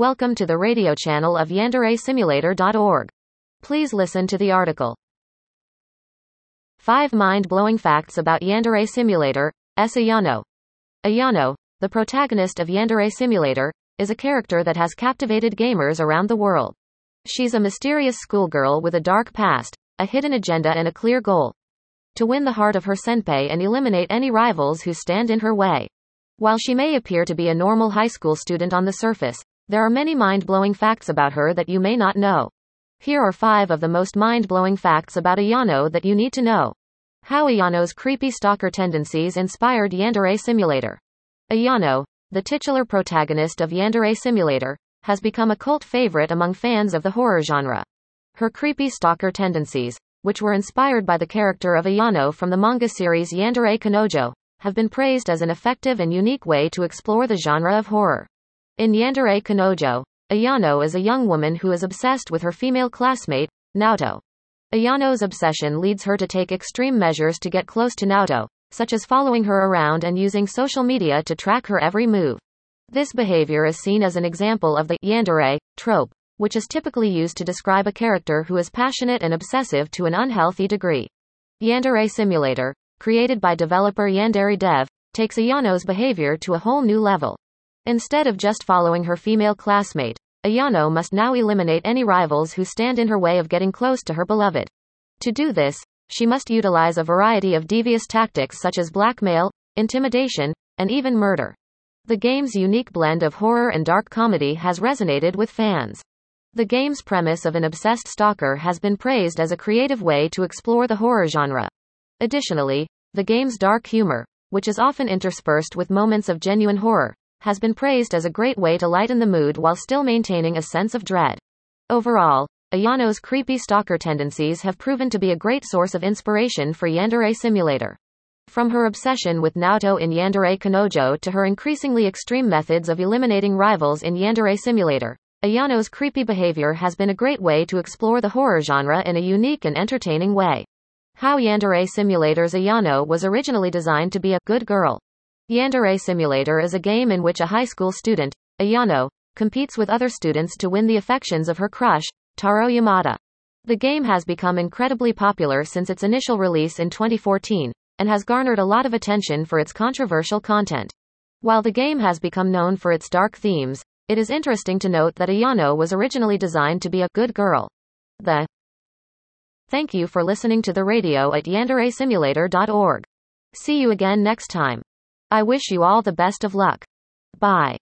Welcome to the radio channel of yanderesimulator.org. Please listen to the article. 5 mind-blowing facts about Yandere Simulator, S. Ayano. Ayano, the protagonist of Yandere Simulator, is a character that has captivated gamers around the world. She's a mysterious schoolgirl with a dark past, a hidden agenda and a clear goal. To win the heart of her senpai and eliminate any rivals who stand in her way. While she may appear to be a normal high school student on the surface, there are many mind-blowing facts about her that you may not know. Here are five of the most mind-blowing facts about Ayano that you need to know. How Ayano's creepy stalker tendencies inspired Yandere Simulator. Ayano, the titular protagonist of Yandere Simulator, has become a cult favorite among fans of the horror genre. Her creepy stalker tendencies, which were inspired by the character of Ayano from the manga series Yandere Kanojo, have been praised as an effective and unique way to explore the genre of horror. In Yandere Kanojo, Ayano is a young woman who is obsessed with her female classmate, Naoto. Ayano's obsession leads her to take extreme measures to get close to Naoto, such as following her around and using social media to track her every move. This behavior is seen as an example of the yandere trope, which is typically used to describe a character who is passionate and obsessive to an unhealthy degree. Yandere Simulator, created by developer Yandere Dev, takes Ayano's behavior to a whole new level. Instead of just following her female classmate, Ayano must now eliminate any rivals who stand in her way of getting close to her beloved. To do this, she must utilize a variety of devious tactics such as blackmail, intimidation, and even murder. The game's unique blend of horror and dark comedy has resonated with fans. The game's premise of an obsessed stalker has been praised as a creative way to explore the horror genre. Additionally, the game's dark humor, which is often interspersed with moments of genuine horror, has been praised as a great way to lighten the mood while still maintaining a sense of dread. Overall, Ayano's creepy stalker tendencies have proven to be a great source of inspiration for Yandere Simulator. From her obsession with Naoto in Yandere Kanojo to her increasingly extreme methods of eliminating rivals in Yandere Simulator, Ayano's creepy behavior has been a great way to explore the horror genre in a unique and entertaining way. How Yandere Simulator's Ayano was originally designed to be a good girl. Yandere Simulator is a game in which a high school student, Ayano, competes with other students to win the affections of her crush, Taro Yamada. The game has become incredibly popular since its initial release in 2014, and has garnered a lot of attention for its controversial content. While the game has become known for its dark themes, it is interesting to note that Ayano was originally designed to be a good girl. The Thank you for listening to the radio at yanderesimulator.org. See you again next time. I wish you all the best of luck. Bye.